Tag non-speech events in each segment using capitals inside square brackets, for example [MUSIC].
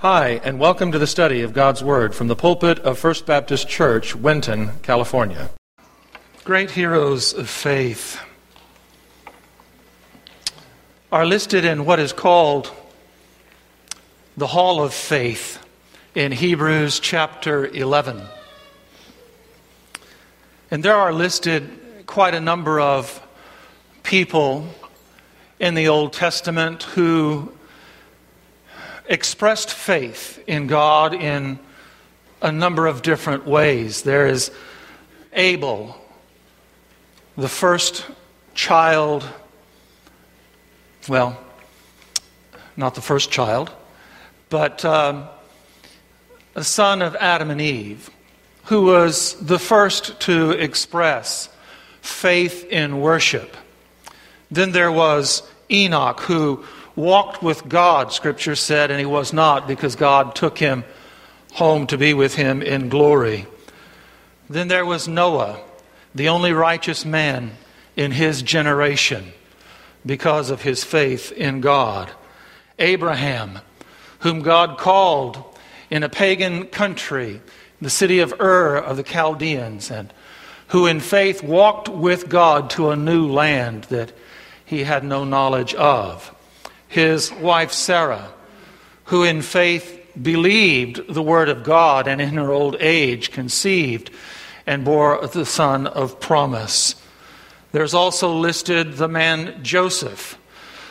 Hi, and welcome to the study of God's Word from the pulpit of First Baptist Church, Winton, California. Great heroes of faith are listed in what is called the Hall of Faith in Hebrews chapter 11. And there are listed quite a number of people in the Old Testament who expressed faith in God in a number of different ways. There is Abel, the first child, well, not the first child, but um, a son of Adam and Eve, who was the first to express faith in worship. Then there was Enoch, who walked with God, Scripture said, and he was not because God took him home to be with him in glory. Then there was Noah, the only righteous man in his generation because of his faith in God. Abraham, whom God called in a pagan country, the city of Ur of the Chaldeans, and who in faith walked with God to a new land that he had no knowledge of his wife Sarah, who in faith believed the word of God and in her old age conceived and bore the son of promise. There's also listed the man Joseph,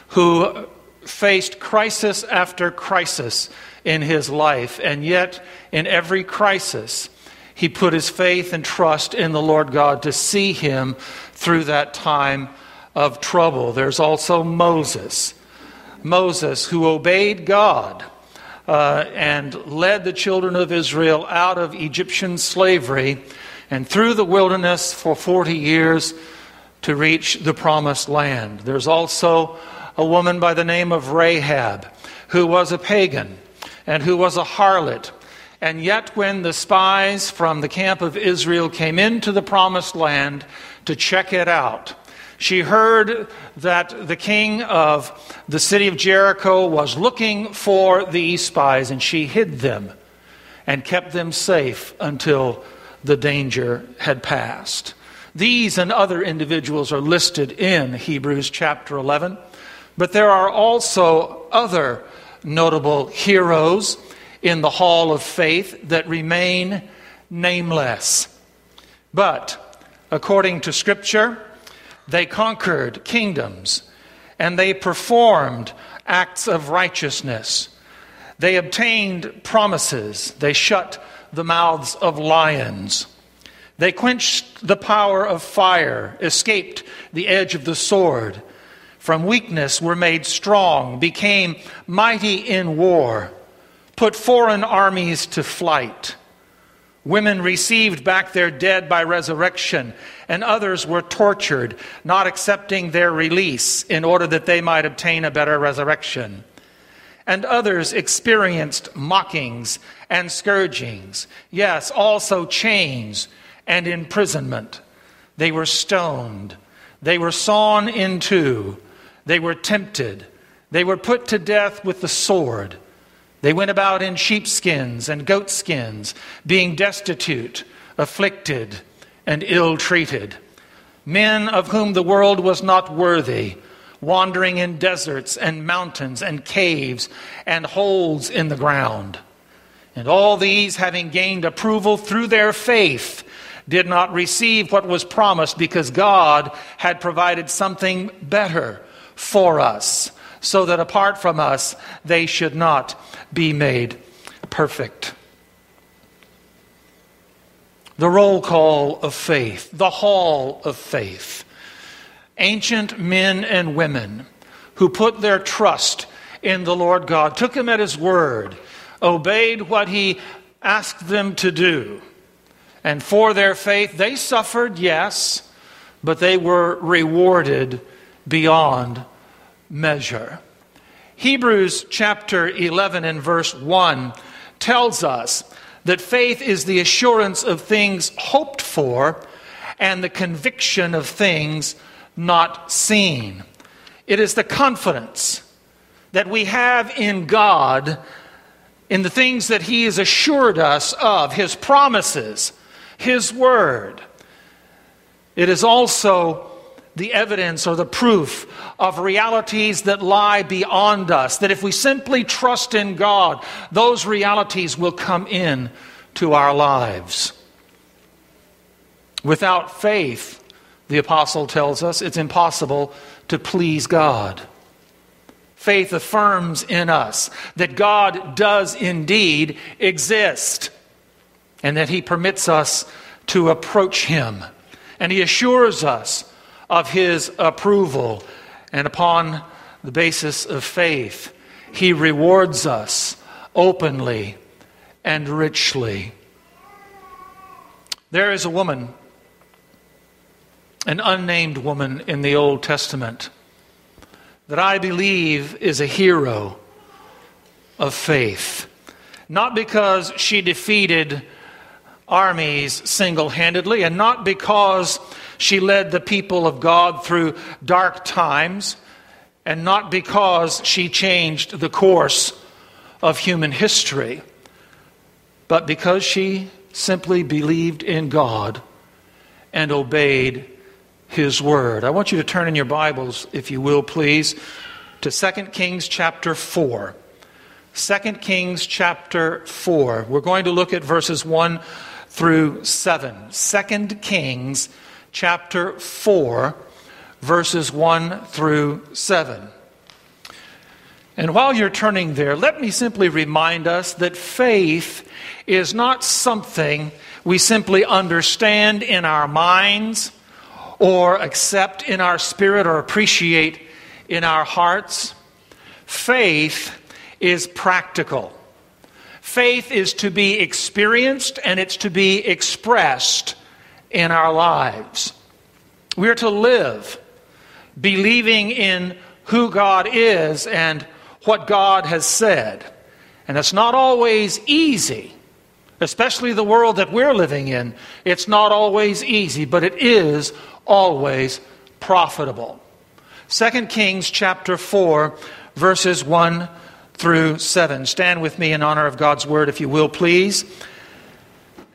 who faced crisis after crisis in his life, and yet in every crisis, he put his faith and trust in the Lord God to see him through that time of trouble. There's also Moses Moses, who obeyed God uh, and led the children of Israel out of Egyptian slavery and through the wilderness for 40 years to reach the promised land. There's also a woman by the name of Rahab who was a pagan and who was a harlot. And yet, when the spies from the camp of Israel came into the promised land to check it out, she heard that the king of the city of Jericho was looking for these spies, and she hid them and kept them safe until the danger had passed. These and other individuals are listed in Hebrews chapter 11, but there are also other notable heroes in the hall of faith that remain nameless. But according to Scripture, they conquered kingdoms and they performed acts of righteousness. They obtained promises. They shut the mouths of lions. They quenched the power of fire, escaped the edge of the sword. From weakness were made strong, became mighty in war, put foreign armies to flight. Women received back their dead by resurrection, and others were tortured, not accepting their release in order that they might obtain a better resurrection. And others experienced mockings and scourgings, yes, also chains and imprisonment. They were stoned, they were sawn in two, they were tempted, they were put to death with the sword. They went about in sheepskins and goatskins, being destitute, afflicted, and ill treated. Men of whom the world was not worthy, wandering in deserts and mountains and caves and holes in the ground. And all these, having gained approval through their faith, did not receive what was promised because God had provided something better for us so that apart from us they should not be made perfect. The roll call of faith, the hall of faith. Ancient men and women who put their trust in the Lord God, took him at his word, obeyed what he asked them to do. And for their faith, they suffered, yes, but they were rewarded beyond measure. Hebrews chapter 11 and verse 1 tells us that faith is the assurance of things hoped for and the conviction of things not seen. It is the confidence that we have in God in the things that He has assured us of, His promises, His Word. It is also the evidence or the proof of realities that lie beyond us. That if we simply trust in God, those realities will come in to our lives. Without faith, the apostle tells us, it's impossible to please God. Faith affirms in us that God does indeed exist and that He permits us to approach Him. And He assures us of His approval. And upon the basis of faith, He rewards us openly and richly. There is a woman, an unnamed woman in the Old Testament, that I believe is a hero of faith. Not because she defeated armies single handedly, and not because she led the people of God through dark times, and not because she changed the course of human history but because she simply believed in God and obeyed his word. I want you to turn in your Bibles, if you will, please, to 2 Kings chapter 4. 2 Kings chapter 4. We're going to look at verses 1 through 7. 2 Kings chapter 4, verses 1 through 7. And while you're turning there, let me simply remind us that faith is not something we simply understand in our minds or accept in our spirit or appreciate in our hearts. Faith is practical. Faith is to be experienced and it's to be expressed in our lives. We are to live believing in who God is and what God has said. And it's not always easy, especially the world that we're living in. It's not always easy, but it is always profitable. 2 Kings chapter 4, verses 1 through 7. Stand with me in honor of God's word, if you will, please.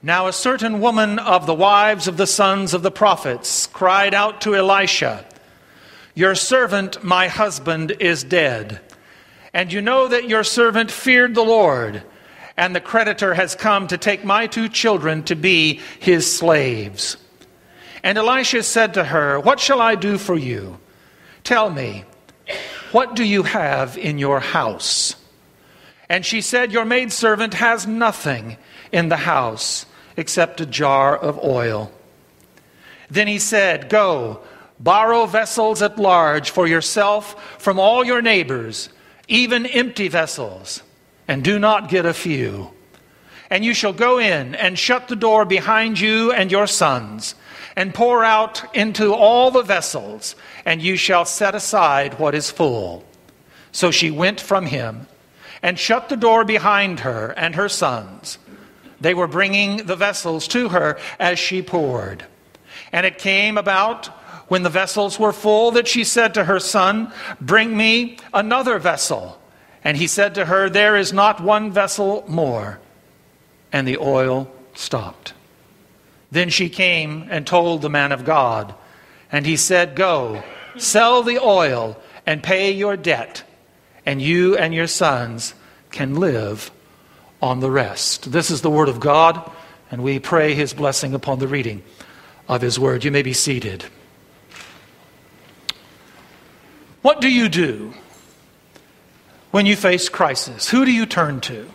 Now, a certain woman of the wives of the sons of the prophets cried out to Elisha, Your servant, my husband, is dead and you know that your servant feared the Lord, and the creditor has come to take my two children to be his slaves. And Elisha said to her, What shall I do for you? Tell me, what do you have in your house? And she said, Your maidservant has nothing in the house except a jar of oil. Then he said, Go, borrow vessels at large for yourself from all your neighbors even empty vessels, and do not get a few. And you shall go in and shut the door behind you and your sons, and pour out into all the vessels, and you shall set aside what is full. So she went from him and shut the door behind her and her sons. They were bringing the vessels to her as she poured. And it came about when the vessels were full, that she said to her son, Bring me another vessel. And he said to her, There is not one vessel more. And the oil stopped. Then she came and told the man of God. And he said, Go, sell the oil and pay your debt, and you and your sons can live on the rest. This is the word of God, and we pray his blessing upon the reading of his word. You may be seated. What do you do when you face crisis? Who do you turn to?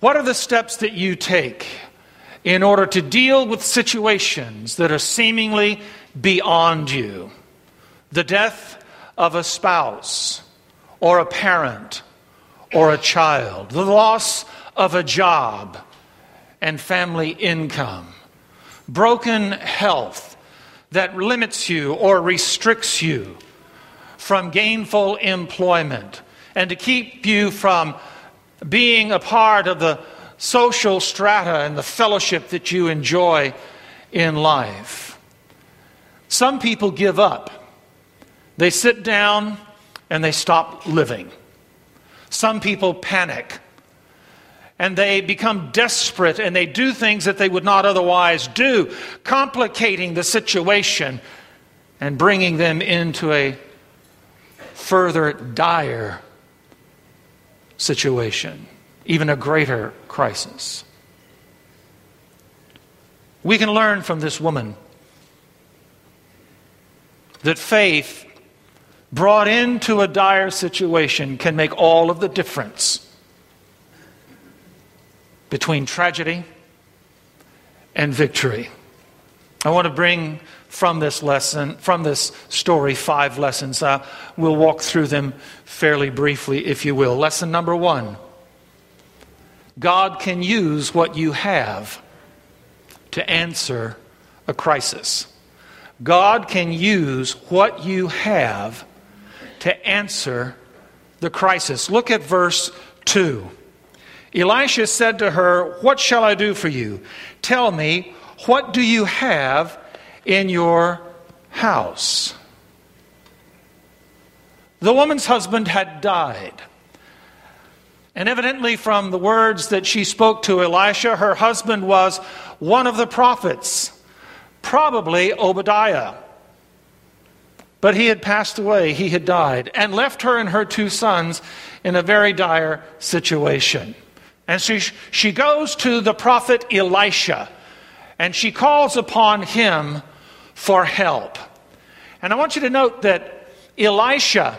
What are the steps that you take in order to deal with situations that are seemingly beyond you? The death of a spouse, or a parent, or a child, the loss of a job and family income, broken health that limits you or restricts you from gainful employment and to keep you from being a part of the social strata and the fellowship that you enjoy in life. Some people give up. They sit down and they stop living. Some people panic and they become desperate and they do things that they would not otherwise do, complicating the situation and bringing them into a further dire situation, even a greater crisis. We can learn from this woman that faith brought into a dire situation can make all of the difference between tragedy and victory. I want to bring from this lesson, from this story, five lessons. Uh, we'll walk through them fairly briefly, if you will. Lesson number one God can use what you have to answer a crisis. God can use what you have to answer the crisis. Look at verse 2. Elisha said to her, What shall I do for you? Tell me, what do you have in your house? The woman's husband had died. And evidently, from the words that she spoke to Elisha, her husband was one of the prophets, probably Obadiah. But he had passed away, he had died, and left her and her two sons in a very dire situation. And so she goes to the prophet Elisha and she calls upon him for help. And I want you to note that Elisha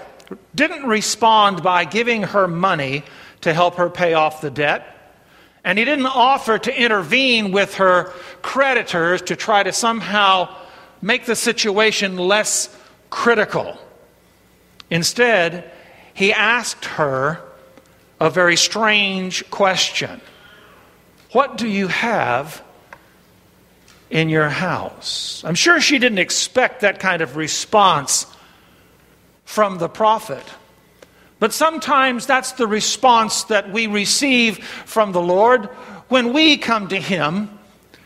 didn't respond by giving her money to help her pay off the debt. And he didn't offer to intervene with her creditors to try to somehow make the situation less critical. Instead, he asked her a very strange question What do you have in your house? I'm sure she didn't expect that kind of response from the prophet. But sometimes that's the response that we receive from the Lord when we come to Him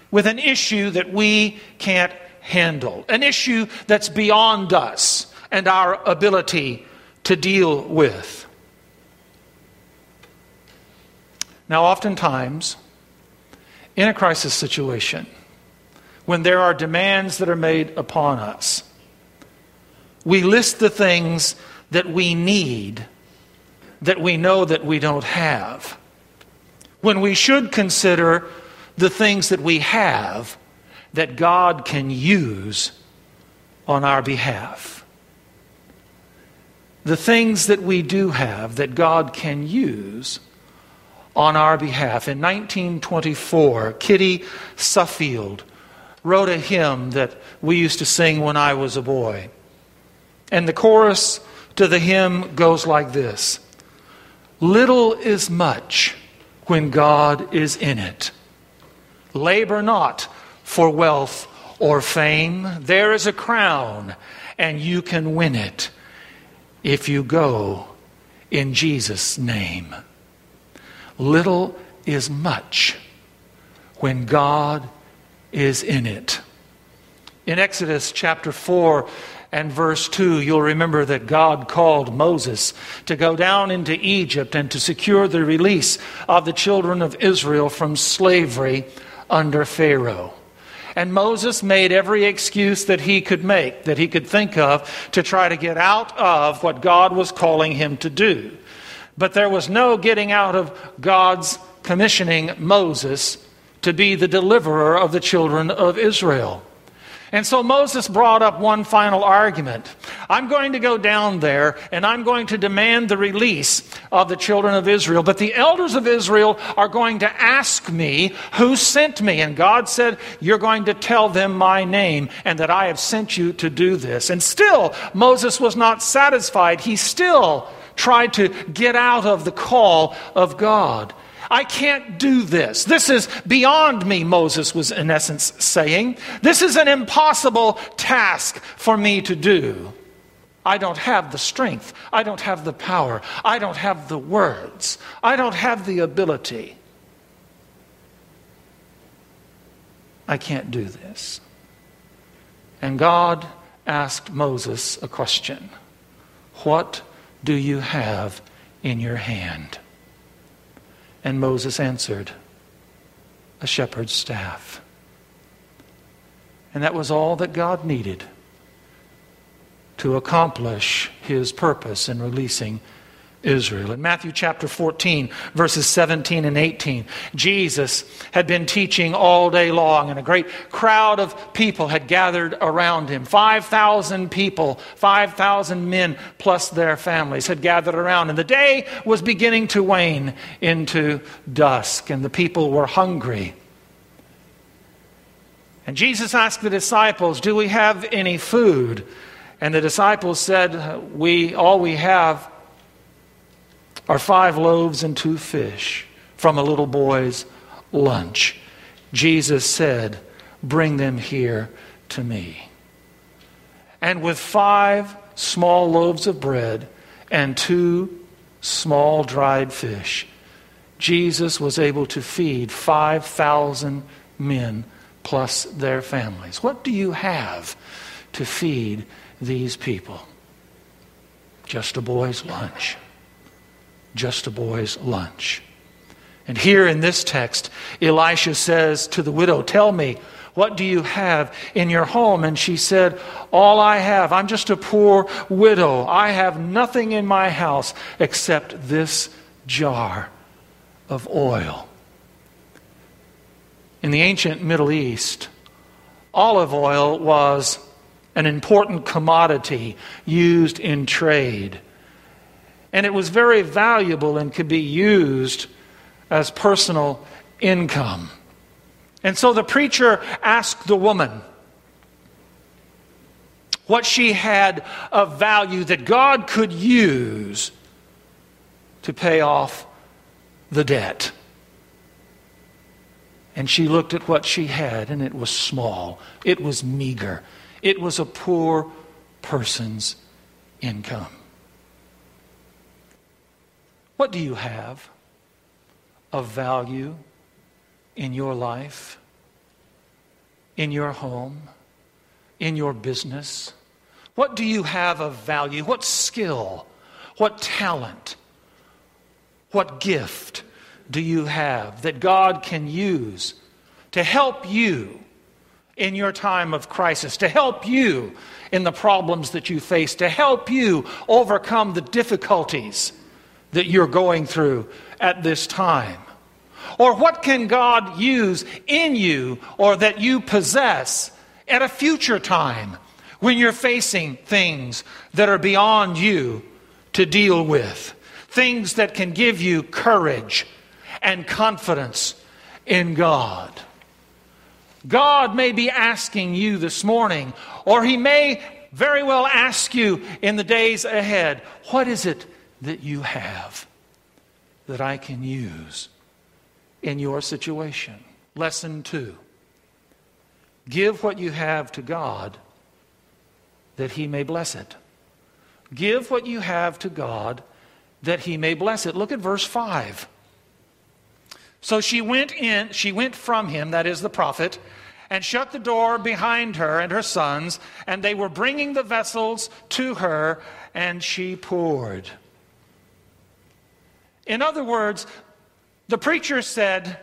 with an issue that we can't handle, an issue that's beyond us and our ability to deal with. Now, oftentimes, in a crisis situation, when there are demands that are made upon us, we list the things that we need that we know that we don't have. When we should consider the things that we have that God can use on our behalf. The things that we do have that God can use on our behalf. In 1924, Kitty Suffield wrote a hymn that we used to sing when I was a boy. And the chorus to the hymn goes like this Little is much when God is in it. Labor not for wealth or fame. There is a crown, and you can win it if you go in Jesus' name. Little is much when God is in it. In Exodus chapter 4 and verse 2, you'll remember that God called Moses to go down into Egypt and to secure the release of the children of Israel from slavery under Pharaoh. And Moses made every excuse that he could make, that he could think of, to try to get out of what God was calling him to do. But there was no getting out of God's commissioning Moses to be the deliverer of the children of Israel. And so Moses brought up one final argument. I'm going to go down there and I'm going to demand the release of the children of Israel. But the elders of Israel are going to ask me who sent me. And God said, You're going to tell them my name and that I have sent you to do this. And still, Moses was not satisfied. He still tried to get out of the call of God. I can't do this. This is beyond me, Moses was in essence saying. This is an impossible task for me to do. I don't have the strength. I don't have the power. I don't have the words. I don't have the ability. I can't do this. And God asked Moses a question What do you have in your hand? And Moses answered, A shepherd's staff. And that was all that God needed to accomplish his purpose in releasing Israel. In Matthew chapter 14, verses 17 and 18, Jesus had been teaching all day long, and a great crowd of people had gathered around him. 5,000 people, 5,000 men plus their families had gathered around, and the day was beginning to wane into dusk, and the people were hungry. And Jesus asked the disciples, Do we have any food? And the disciples said, We all we have are five loaves and two fish from a little boy's lunch. Jesus said, Bring them here to me. And with five small loaves of bread and two small dried fish, Jesus was able to feed 5,000 men plus their families. What do you have to feed these people? Just a boy's lunch just a boy's lunch. And here in this text, Elisha says to the widow, Tell me, what do you have in your home? And she said, All I have, I'm just a poor widow. I have nothing in my house except this jar of oil. In the ancient Middle East, olive oil was an important commodity used in trade and it was very valuable and could be used as personal income. And so the preacher asked the woman what she had of value that God could use to pay off the debt. And she looked at what she had, and it was small, it was meager, it was a poor person's income. What do you have of value in your life, in your home, in your business? What do you have of value? What skill? What talent? What gift do you have that God can use to help you in your time of crisis, to help you in the problems that you face, to help you overcome the difficulties? That you're going through at this time? Or what can God use in you or that you possess at a future time when you're facing things that are beyond you to deal with? Things that can give you courage and confidence in God. God may be asking you this morning, or He may very well ask you in the days ahead, what is it that you have that I can use in your situation. Lesson two give what you have to God that He may bless it. Give what you have to God that He may bless it. Look at verse 5. So she went in, she went from him, that is the prophet, and shut the door behind her and her sons, and they were bringing the vessels to her, and she poured. In other words, the preacher said,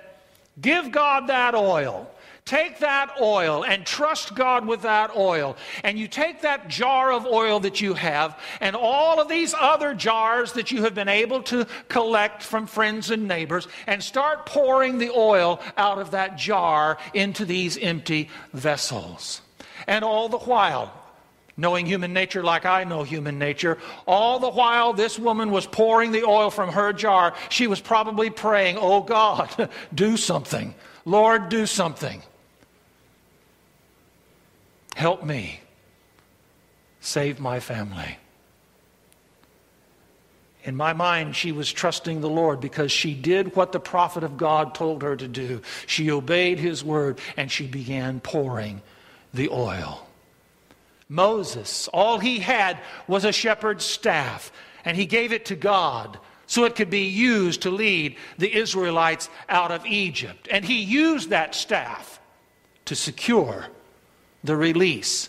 Give God that oil. Take that oil and trust God with that oil. And you take that jar of oil that you have and all of these other jars that you have been able to collect from friends and neighbors and start pouring the oil out of that jar into these empty vessels. And all the while, knowing human nature like I know human nature, all the while this woman was pouring the oil from her jar, she was probably praying, Oh God, [LAUGHS] do something. Lord, do something. Help me. Save my family. In my mind, she was trusting the Lord because she did what the prophet of God told her to do. She obeyed his word and she began pouring the oil. Moses, all he had was a shepherd's staff, and he gave it to God so it could be used to lead the Israelites out of Egypt. And he used that staff to secure the release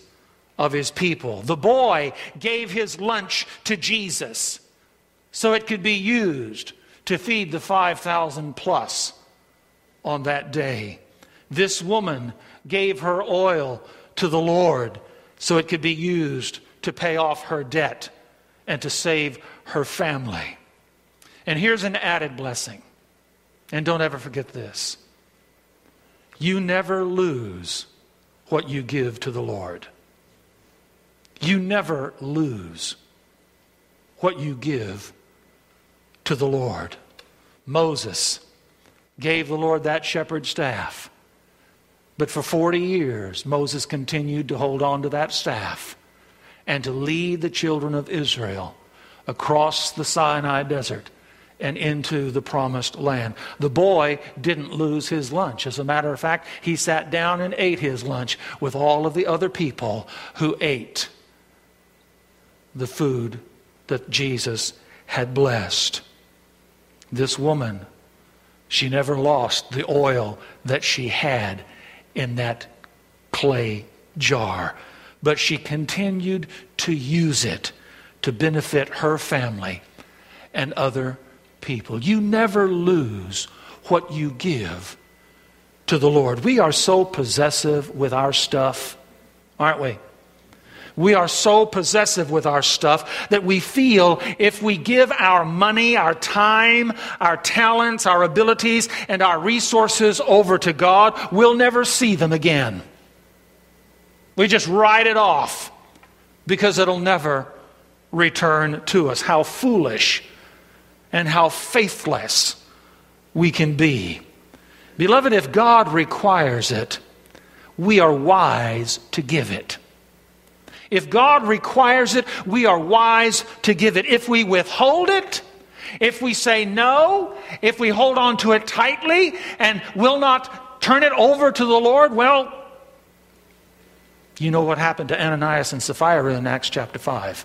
of his people. The boy gave his lunch to Jesus. so it could be used to feed the 5,000 plus on that day. This woman gave her oil to the Lord so it could be used to pay off her debt and to save her family. And here's an added blessing. And don't ever forget this you never lose what you give to the Lord. You never lose what you give to the Lord. Moses gave the Lord that shepherd's staff. But for 40 years, Moses continued to hold on to that staff and to lead the children of Israel across the Sinai desert and into the promised land. The boy didn't lose his lunch. As a matter of fact, he sat down and ate his lunch with all of the other people who ate the food that Jesus had blessed. This woman, she never lost the oil that she had in that clay jar, but she continued to use it to benefit her family and other people. You never lose what you give to the Lord. We are so possessive with our stuff, aren't we? We are so possessive with our stuff that we feel if we give our money, our time, our talents, our abilities, and our resources over to God, we'll never see them again. We just write it off because it'll never return to us. How foolish and how faithless we can be. Beloved, if God requires it, we are wise to give it. If God requires it, we are wise to give it. If we withhold it, if we say no, if we hold on to it tightly and will not turn it over to the Lord, well, you know what happened to Ananias and Sapphira in Acts chapter 5.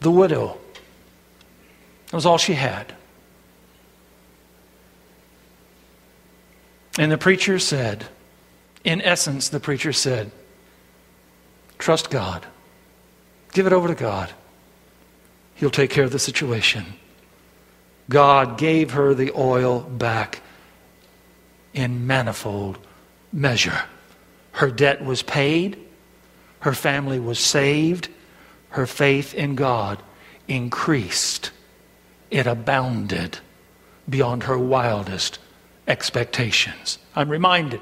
The widow. That was all she had. And the preacher said, in essence, the preacher said, trust God. Give it over to God. He'll take care of the situation. God gave her the oil back in manifold measure. Her debt was paid, her family was saved, her faith in God increased. It abounded beyond her wildest expectations. I'm reminded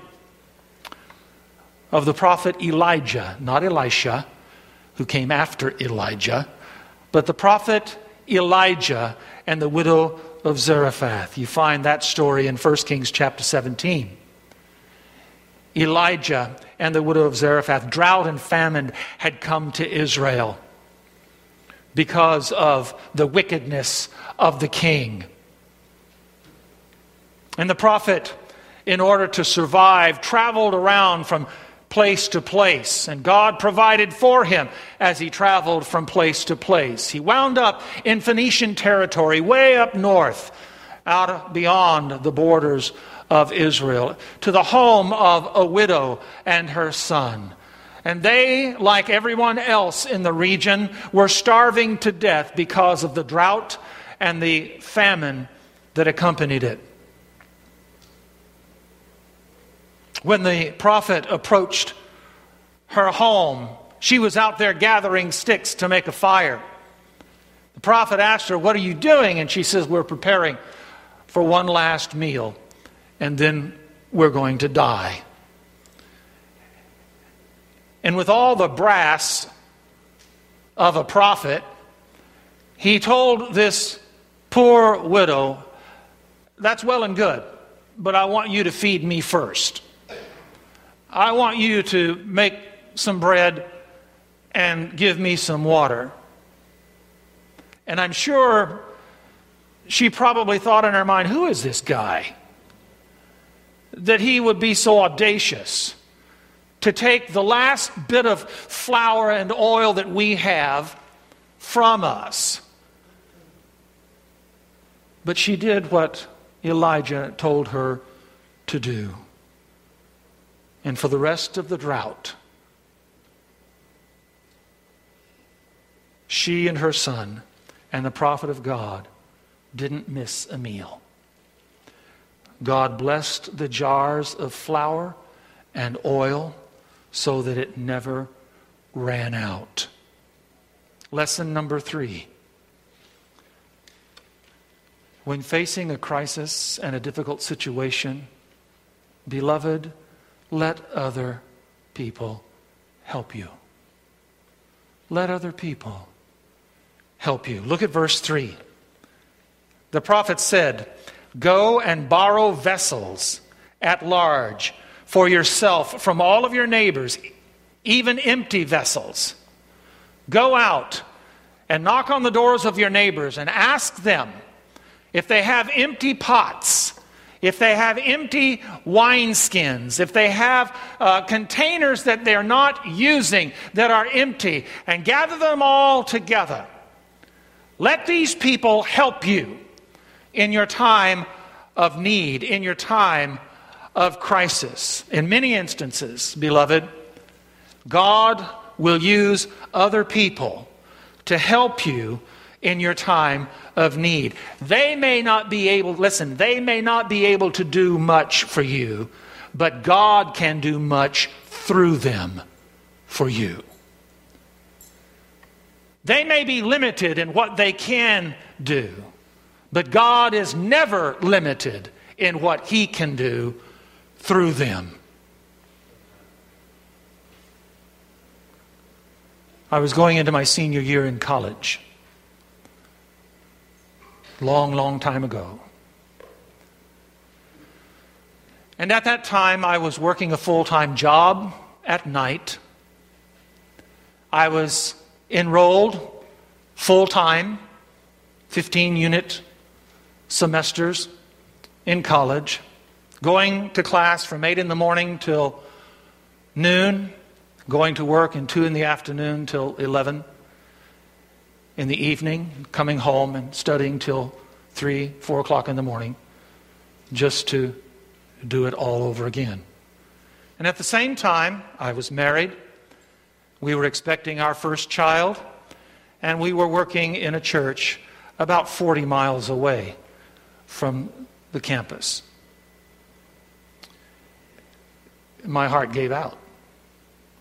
of the prophet Elijah, not Elisha, who came after Elijah, but the prophet Elijah and the widow of Zarephath. You find that story in 1 Kings chapter 17. Elijah and the widow of Zarephath, drought and famine had come to Israel because of the wickedness of the king. And the prophet, in order to survive, traveled around from place to place, and God provided for him as he traveled from place to place. He wound up in Phoenician territory, way up north, out beyond the borders of Israel, to the home of a widow and her son. And they, like everyone else in the region, were starving to death because of the drought and the famine that accompanied it. When the prophet approached her home, she was out there gathering sticks to make a fire. The prophet asked her, What are you doing? And she says, We're preparing for one last meal, and then we're going to die. And with all the brass of a prophet, he told this poor widow, That's well and good, but I want you to feed me first. I want you to make some bread and give me some water. And I'm sure she probably thought in her mind, who is this guy? That he would be so audacious to take the last bit of flour and oil that we have from us. But she did what Elijah told her to do and for the rest of the drought, she and her son and the prophet of God didn't miss a meal. God blessed the jars of flour and oil so that it never ran out. Lesson number three. When facing a crisis and a difficult situation, beloved, let other people help you. Let other people help you. Look at verse 3. The prophet said, Go and borrow vessels at large for yourself from all of your neighbors, even empty vessels. Go out and knock on the doors of your neighbors and ask them if they have empty pots, if they have empty wineskins, if they have uh, containers that they're not using that are empty, and gather them all together. Let these people help you in your time of need, in your time of crisis. In many instances, beloved, God will use other people to help you in your time of need. They may not be able, listen, they may not be able to do much for you, but God can do much through them for you. They may be limited in what they can do, but God is never limited in what He can do through them. I was going into my senior year in college. Long, long time ago. And at that time, I was working a full time job at night. I was enrolled full time, 15 unit semesters in college, going to class from 8 in the morning till noon, going to work in 2 in the afternoon till 11 in the evening, coming home and studying till 3, 4 o'clock in the morning, just to do it all over again. And at the same time, I was married. We were expecting our first child, and we were working in a church about 40 miles away from the campus. My heart gave out.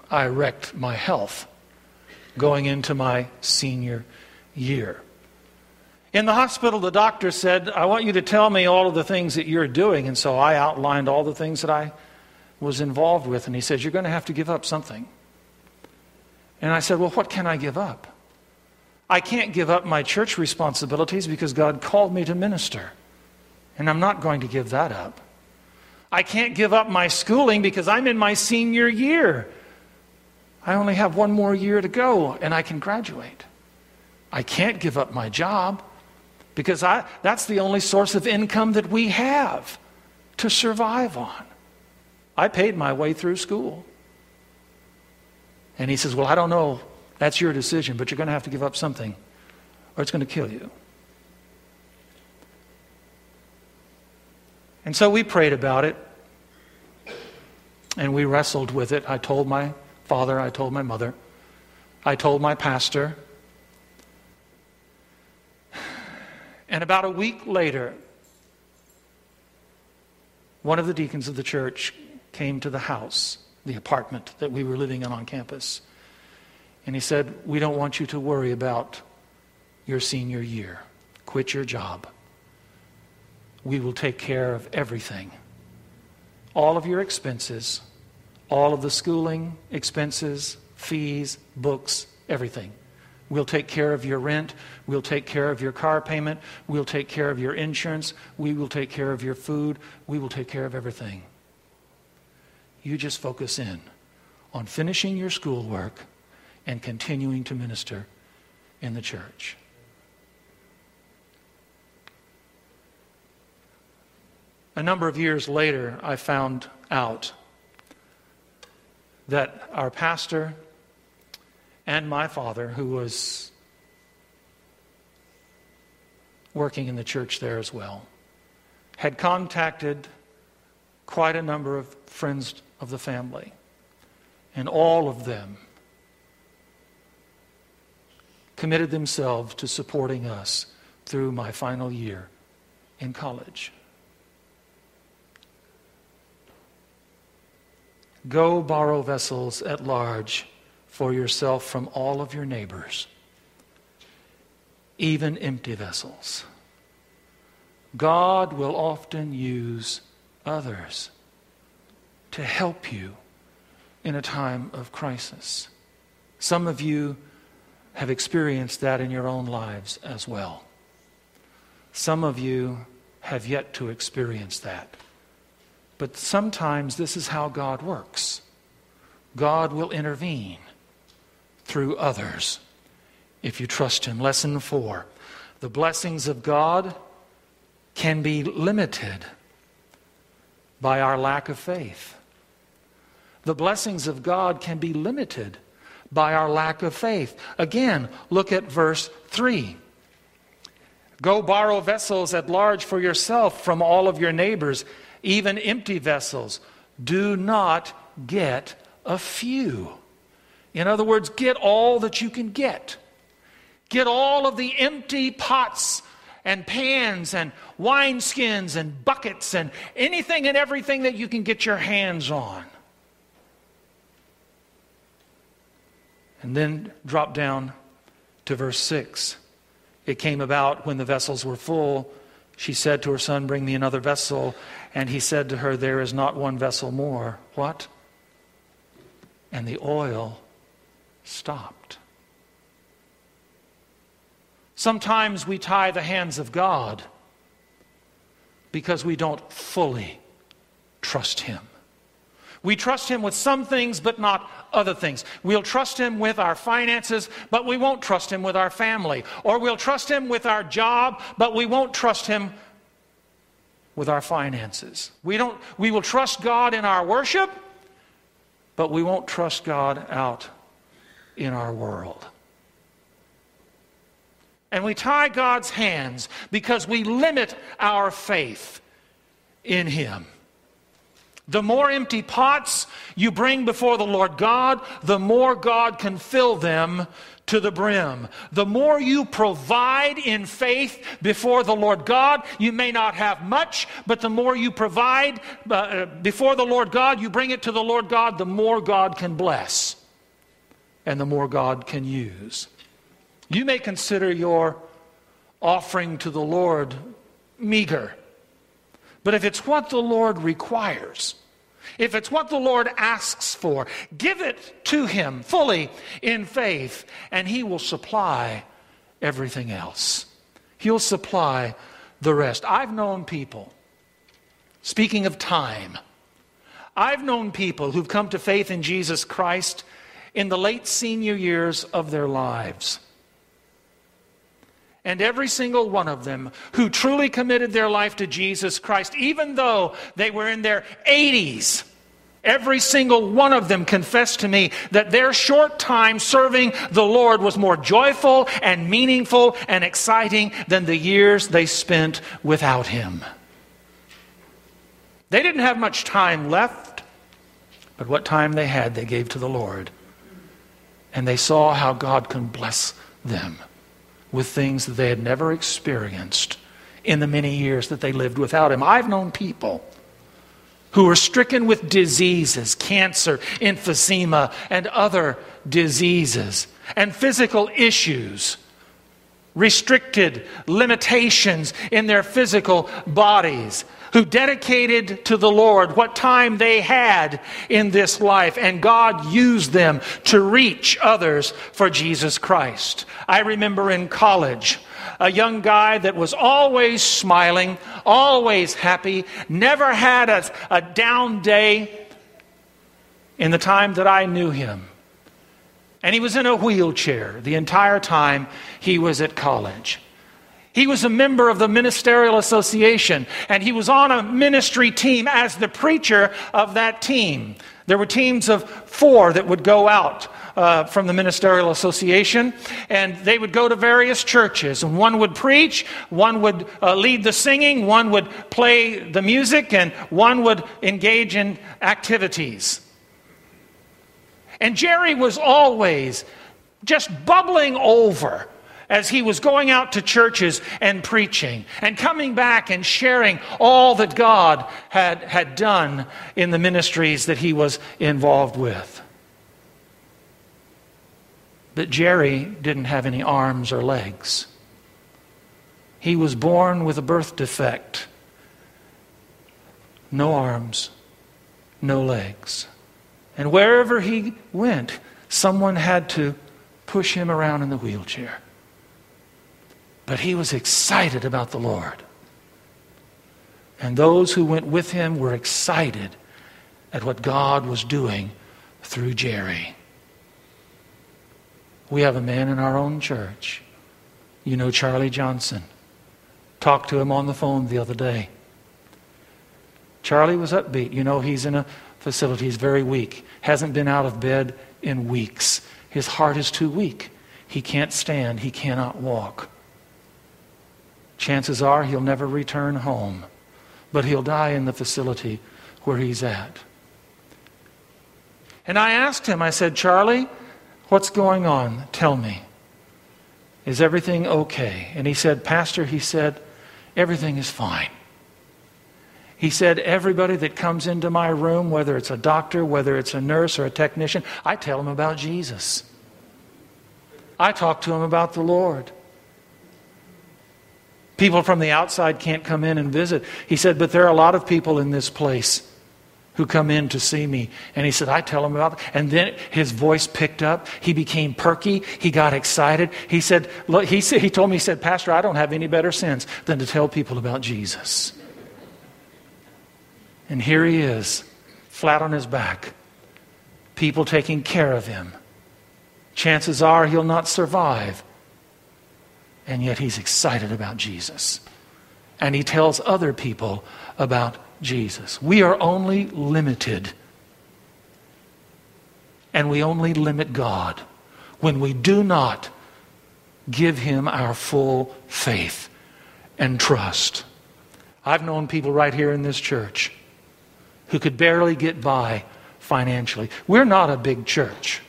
I wrecked my health going into my senior year. In the hospital, the doctor said, I want you to tell me all of the things that you're doing. And so I outlined all the things that I was involved with. And he said, You're going to have to give up something. And I said, Well, what can I give up? I can't give up my church responsibilities because God called me to minister. And I'm not going to give that up. I can't give up my schooling because I'm in my senior year. I only have one more year to go and I can graduate. I can't give up my job because I, that's the only source of income that we have to survive on. I paid my way through school. And he says, Well, I don't know. That's your decision, but you're going to have to give up something or it's going to kill you. And so we prayed about it and we wrestled with it. I told my father, I told my mother, I told my pastor. And about a week later, one of the deacons of the church came to the house, the apartment that we were living in on campus. And he said, We don't want you to worry about your senior year. Quit your job we will take care of everything. All of your expenses, all of the schooling expenses, fees, books, everything. We'll take care of your rent. We'll take care of your car payment. We'll take care of your insurance. We will take care of your food. We will take care of everything. You just focus in on finishing your schoolwork and continuing to minister in the church. A number of years later, I found out that our pastor and my father, who was working in the church there as well, had contacted quite a number of friends of the family. And all of them committed themselves to supporting us through my final year in college. Go borrow vessels at large for yourself from all of your neighbors, even empty vessels. God will often use others to help you in a time of crisis. Some of you have experienced that in your own lives as well. Some of you have yet to experience that. But sometimes this is how God works God will intervene through others if you trust Him. Lesson four the blessings of God can be limited by our lack of faith. The blessings of God can be limited by our lack of faith. Again, look at verse 3. Go borrow vessels at large for yourself from all of your neighbors even empty vessels. Do not get a few. In other words, get all that you can get. Get all of the empty pots and pans and wineskins and buckets and anything and everything that you can get your hands on. And then drop down to verse 6. It came about when the vessels were full, she said to her son, Bring me another vessel. And he said to her, There is not one vessel more. What? And the oil stopped. Sometimes we tie the hands of God because we don't fully trust Him. We trust Him with some things, but not other things. We'll trust Him with our finances, but we won't trust Him with our family. Or we'll trust Him with our job, but we won't trust Him with our finances. We, don't, we will trust God in our worship, but we won't trust God out in our world. And we tie God's hands because we limit our faith in Him. The more empty pots you bring before the Lord God, the more God can fill them to the brim. The more you provide in faith before the Lord God, you may not have much, but the more you provide uh, uh, before the Lord God, you bring it to the Lord God, the more God can bless and the more God can use. You may consider your offering to the Lord meager, but if it's what the Lord requires, if it's what the Lord asks for, give it to Him fully in faith, and He will supply everything else. He'll supply the rest. I've known people, speaking of time, I've known people who've come to faith in Jesus Christ in the late senior years of their lives. And every single one of them who truly committed their life to Jesus Christ, even though they were in their 80s, every single one of them confessed to me that their short time serving the Lord was more joyful and meaningful and exciting than the years they spent without Him. They didn't have much time left, but what time they had, they gave to the Lord. And they saw how God can bless them with things that they had never experienced in the many years that they lived without Him. I've known people who were stricken with diseases, cancer, emphysema, and other diseases, and physical issues, restricted limitations in their physical bodies who dedicated to the Lord what time they had in this life, and God used them to reach others for Jesus Christ. I remember in college, a young guy that was always smiling, always happy, never had a, a down day in the time that I knew him. And he was in a wheelchair the entire time he was at college. He was a member of the Ministerial Association, and he was on a ministry team as the preacher of that team. There were teams of four that would go out uh, from the Ministerial Association, and they would go to various churches. And one would preach, one would uh, lead the singing, one would play the music, and one would engage in activities. And Jerry was always just bubbling over as he was going out to churches and preaching and coming back and sharing all that God had, had done in the ministries that he was involved with. But Jerry didn't have any arms or legs. He was born with a birth defect no arms, no legs. And wherever he went, someone had to push him around in the wheelchair. But he was excited about the Lord. And those who went with him were excited at what God was doing through Jerry. We have a man in our own church. You know Charlie Johnson. Talked to him on the phone the other day. Charlie was upbeat. You know, he's in a facility, he's very weak, hasn't been out of bed in weeks. His heart is too weak. He can't stand, he cannot walk. Chances are he'll never return home, but he'll die in the facility where he's at. And I asked him, I said, Charlie, what's going on? Tell me. Is everything okay? And he said, Pastor, he said, everything is fine. He said, Everybody that comes into my room, whether it's a doctor, whether it's a nurse or a technician, I tell them about Jesus. I talk to them about the Lord. People from the outside can't come in and visit. He said, But there are a lot of people in this place who come in to see me. And he said, I tell them about. And then his voice picked up. He became perky. He got excited. He said, look, he, said, he told me, he said, Pastor, I don't have any better sense than to tell people about Jesus. And here he is, flat on his back, people taking care of him. Chances are he'll not survive. And yet he's excited about Jesus. And he tells other people about Jesus. We are only limited. And we only limit God when we do not give him our full faith and trust. I've known people right here in this church who could barely get by financially. We're not a big church.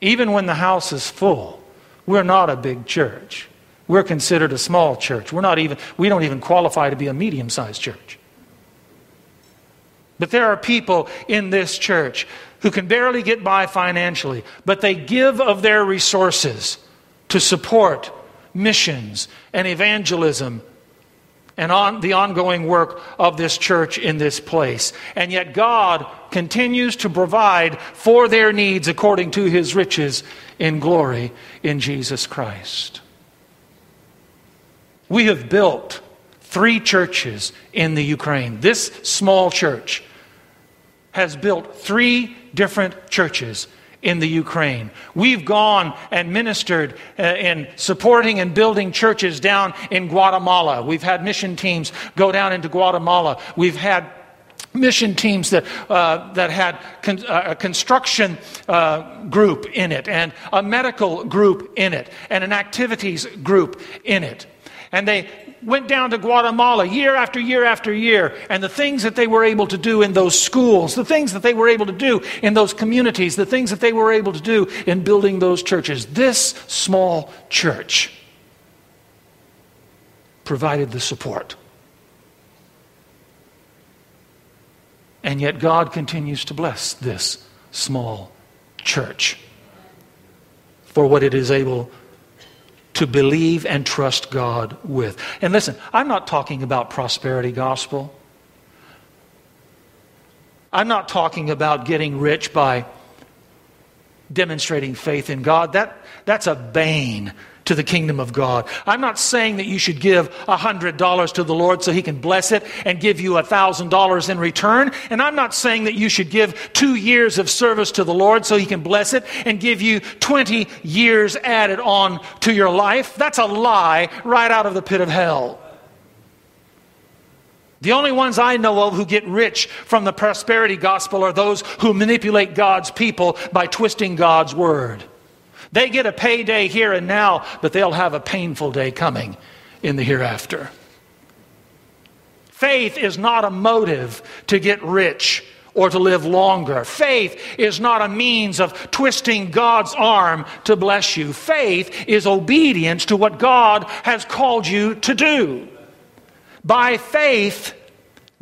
Even when the house is full, we're not a big church. We're considered a small church. We're not even, we don't even qualify to be a medium sized church. But there are people in this church who can barely get by financially, but they give of their resources to support missions and evangelism and on the ongoing work of this church in this place. And yet God continues to provide for their needs according to his riches in glory in Jesus Christ. We have built three churches in the Ukraine. This small church has built three different churches in the Ukraine. We've gone and ministered uh, in supporting and building churches down in Guatemala. We've had mission teams go down into Guatemala. We've had mission teams that, uh, that had con- uh, a construction uh, group in it, and a medical group in it, and an activities group in it. And they went down to Guatemala year after year after year, and the things that they were able to do in those schools, the things that they were able to do in those communities, the things that they were able to do in building those churches. This small church provided the support. And yet God continues to bless this small church for what it is able to believe and trust God with. And listen, I'm not talking about prosperity gospel. I'm not talking about getting rich by demonstrating faith in God. That, that's a bane to the kingdom of God. I'm not saying that you should give $100 to the Lord so he can bless it and give you $1,000 in return. And I'm not saying that you should give two years of service to the Lord so he can bless it and give you 20 years added on to your life. That's a lie right out of the pit of hell. The only ones I know of who get rich from the prosperity gospel are those who manipulate God's people by twisting God's word. They get a payday here and now, but they'll have a painful day coming in the hereafter. Faith is not a motive to get rich or to live longer. Faith is not a means of twisting God's arm to bless you. Faith is obedience to what God has called you to do. By faith,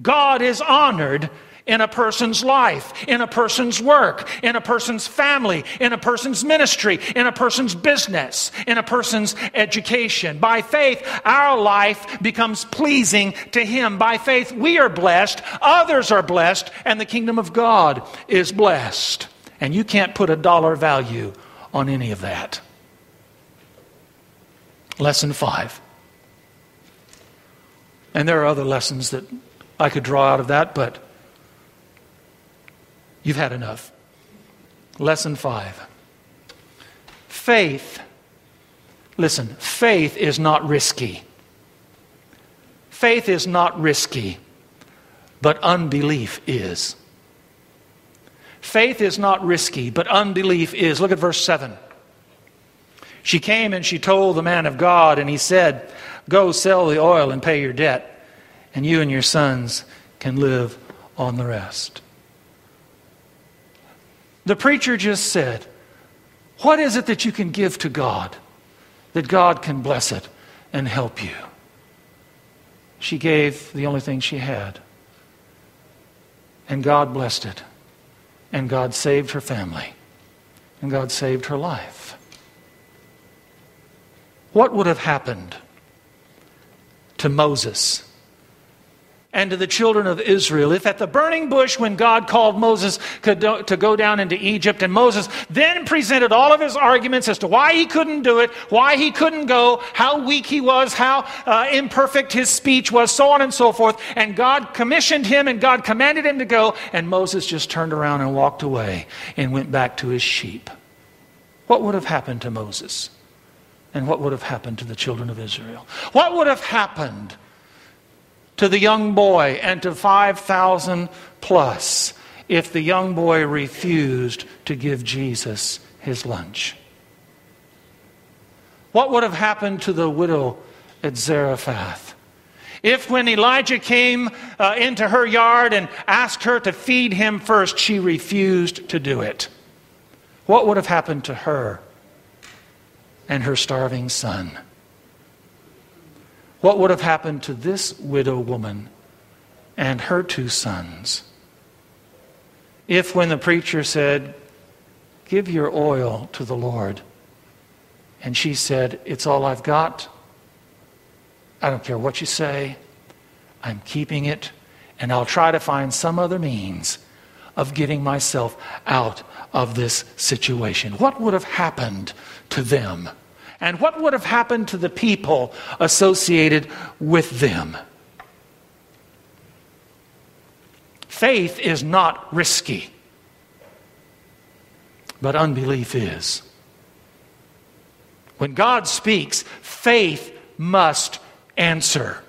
God is honored in a person's life, in a person's work, in a person's family, in a person's ministry, in a person's business, in a person's education. By faith, our life becomes pleasing to Him. By faith, we are blessed, others are blessed, and the kingdom of God is blessed. And you can't put a dollar value on any of that. Lesson five. And there are other lessons that I could draw out of that, but You've had enough. Lesson five faith. Listen, faith is not risky. Faith is not risky, but unbelief is. Faith is not risky, but unbelief is. Look at verse 7. She came and she told the man of God, and he said, Go sell the oil and pay your debt, and you and your sons can live on the rest. The preacher just said, What is it that you can give to God that God can bless it and help you? She gave the only thing she had. And God blessed it. And God saved her family. And God saved her life. What would have happened to Moses and to the children of Israel. If at the burning bush, when God called Moses to go down into Egypt, and Moses then presented all of his arguments as to why he couldn't do it, why he couldn't go, how weak he was, how uh, imperfect his speech was, so on and so forth, and God commissioned him and God commanded him to go, and Moses just turned around and walked away and went back to his sheep. What would have happened to Moses? And what would have happened to the children of Israel? What would have happened? to the young boy and to 5,000 plus if the young boy refused to give Jesus his lunch? What would have happened to the widow at Zarephath? If, when Elijah came uh, into her yard and asked her to feed him first, she refused to do it, what would have happened to her and her starving son? What would have happened to this widow woman and her two sons if, when the preacher said, Give your oil to the Lord, and she said, It's all I've got. I don't care what you say. I'm keeping it, and I'll try to find some other means of getting myself out of this situation. What would have happened to them? And what would have happened to the people associated with them? Faith is not risky, but unbelief is. When God speaks, faith must answer.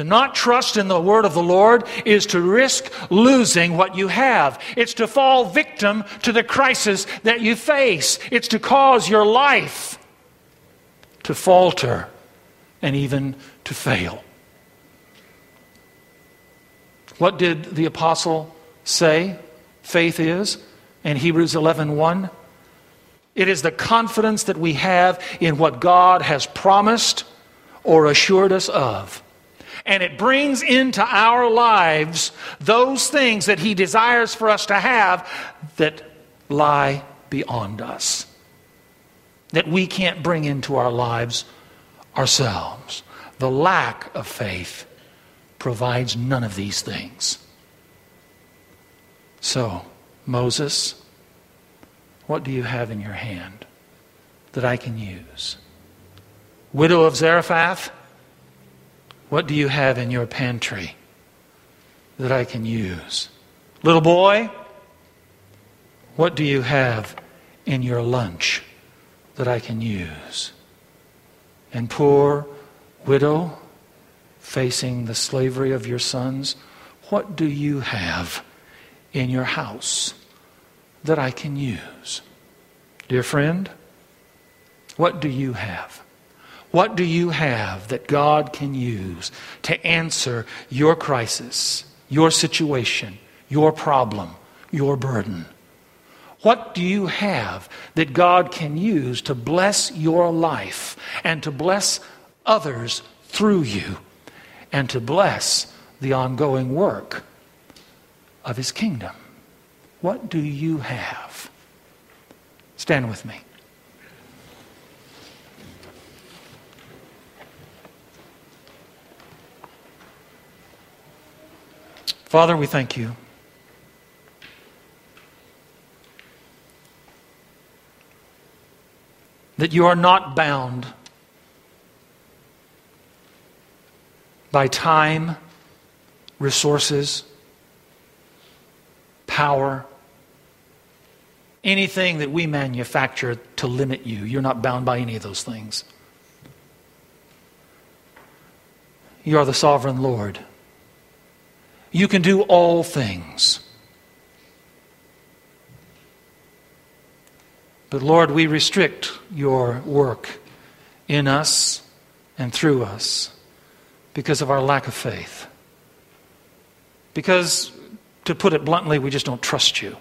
To not trust in the word of the Lord is to risk losing what you have. It's to fall victim to the crisis that you face. It's to cause your life to falter and even to fail. What did the apostle say faith is in Hebrews 11:1? It is the confidence that we have in what God has promised or assured us of and it brings into our lives those things that He desires for us to have that lie beyond us, that we can't bring into our lives ourselves. The lack of faith provides none of these things. So, Moses, what do you have in your hand that I can use? Widow of Zarephath, what do you have in your pantry that I can use? Little boy, what do you have in your lunch that I can use? And poor widow, facing the slavery of your sons, what do you have in your house that I can use? Dear friend, what do you have? What do you have that God can use to answer your crisis, your situation, your problem, your burden? What do you have that God can use to bless your life and to bless others through you and to bless the ongoing work of His kingdom? What do you have? Stand with me. Father, we thank you. That you are not bound by time, resources, power, anything that we manufacture to limit you. You're not bound by any of those things. You are the sovereign Lord. You can do all things. But Lord, we restrict your work in us and through us because of our lack of faith. Because, to put it bluntly, we just don't trust you.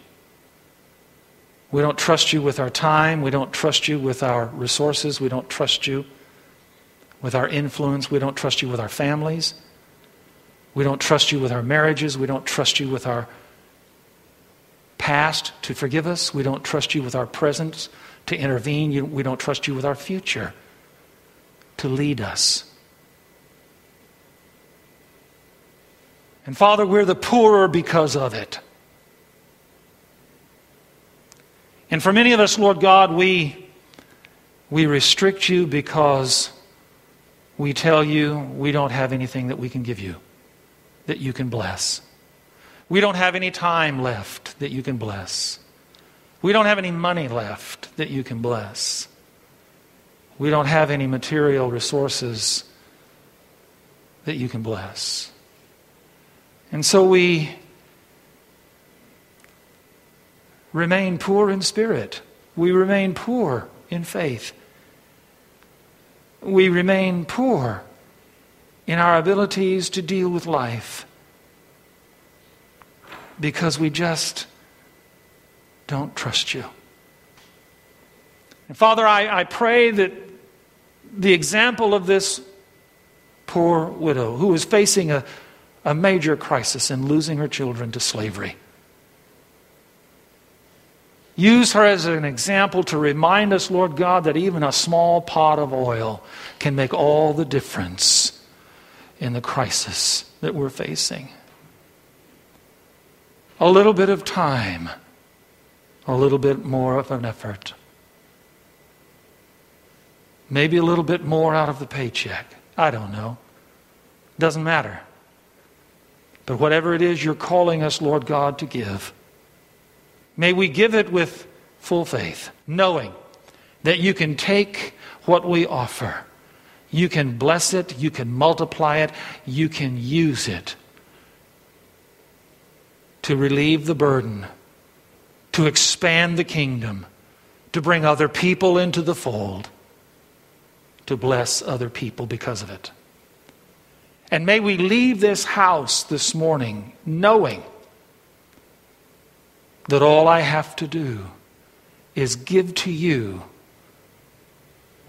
We don't trust you with our time. We don't trust you with our resources. We don't trust you with our influence. We don't trust you with our families. We don't trust you with our marriages. We don't trust you with our past to forgive us. We don't trust you with our present to intervene. We don't trust you with our future to lead us. And Father, we're the poorer because of it. And for many of us, Lord God, we, we restrict you because we tell you we don't have anything that we can give you that you can bless. We don't have any time left that you can bless. We don't have any money left that you can bless. We don't have any material resources that you can bless. And so we remain poor in spirit. We remain poor in faith. We remain poor in our abilities to deal with life because we just don't trust you. And Father, I, I pray that the example of this poor widow who is facing a, a major crisis in losing her children to slavery. Use her as an example to remind us, Lord God, that even a small pot of oil can make all the difference in the crisis that we're facing. A little bit of time, a little bit more of an effort. Maybe a little bit more out of the paycheck. I don't know. Doesn't matter. But whatever it is you're calling us, Lord God, to give, may we give it with full faith, knowing that you can take what we offer you can bless it, you can multiply it, you can use it to relieve the burden, to expand the kingdom, to bring other people into the fold, to bless other people because of it. And may we leave this house this morning knowing that all I have to do is give to you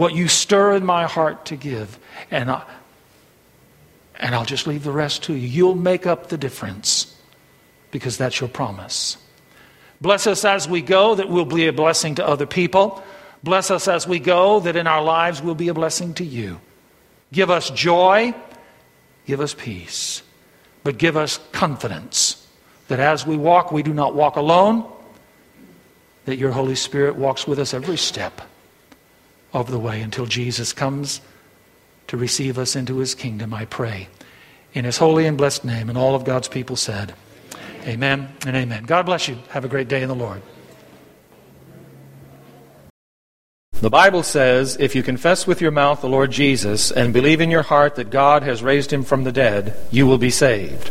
what you stir in my heart to give, and, I, and I'll just leave the rest to you. You'll make up the difference because that's your promise. Bless us as we go, that we'll be a blessing to other people. Bless us as we go, that in our lives we'll be a blessing to you. Give us joy, give us peace, but give us confidence that as we walk, we do not walk alone, that your Holy Spirit walks with us every step of the way until Jesus comes to receive us into his kingdom, I pray. In his holy and blessed name, and all of God's people said, Amen and amen. God bless you. Have a great day in the Lord. The Bible says, if you confess with your mouth the Lord Jesus and believe in your heart that God has raised him from the dead, you will be saved.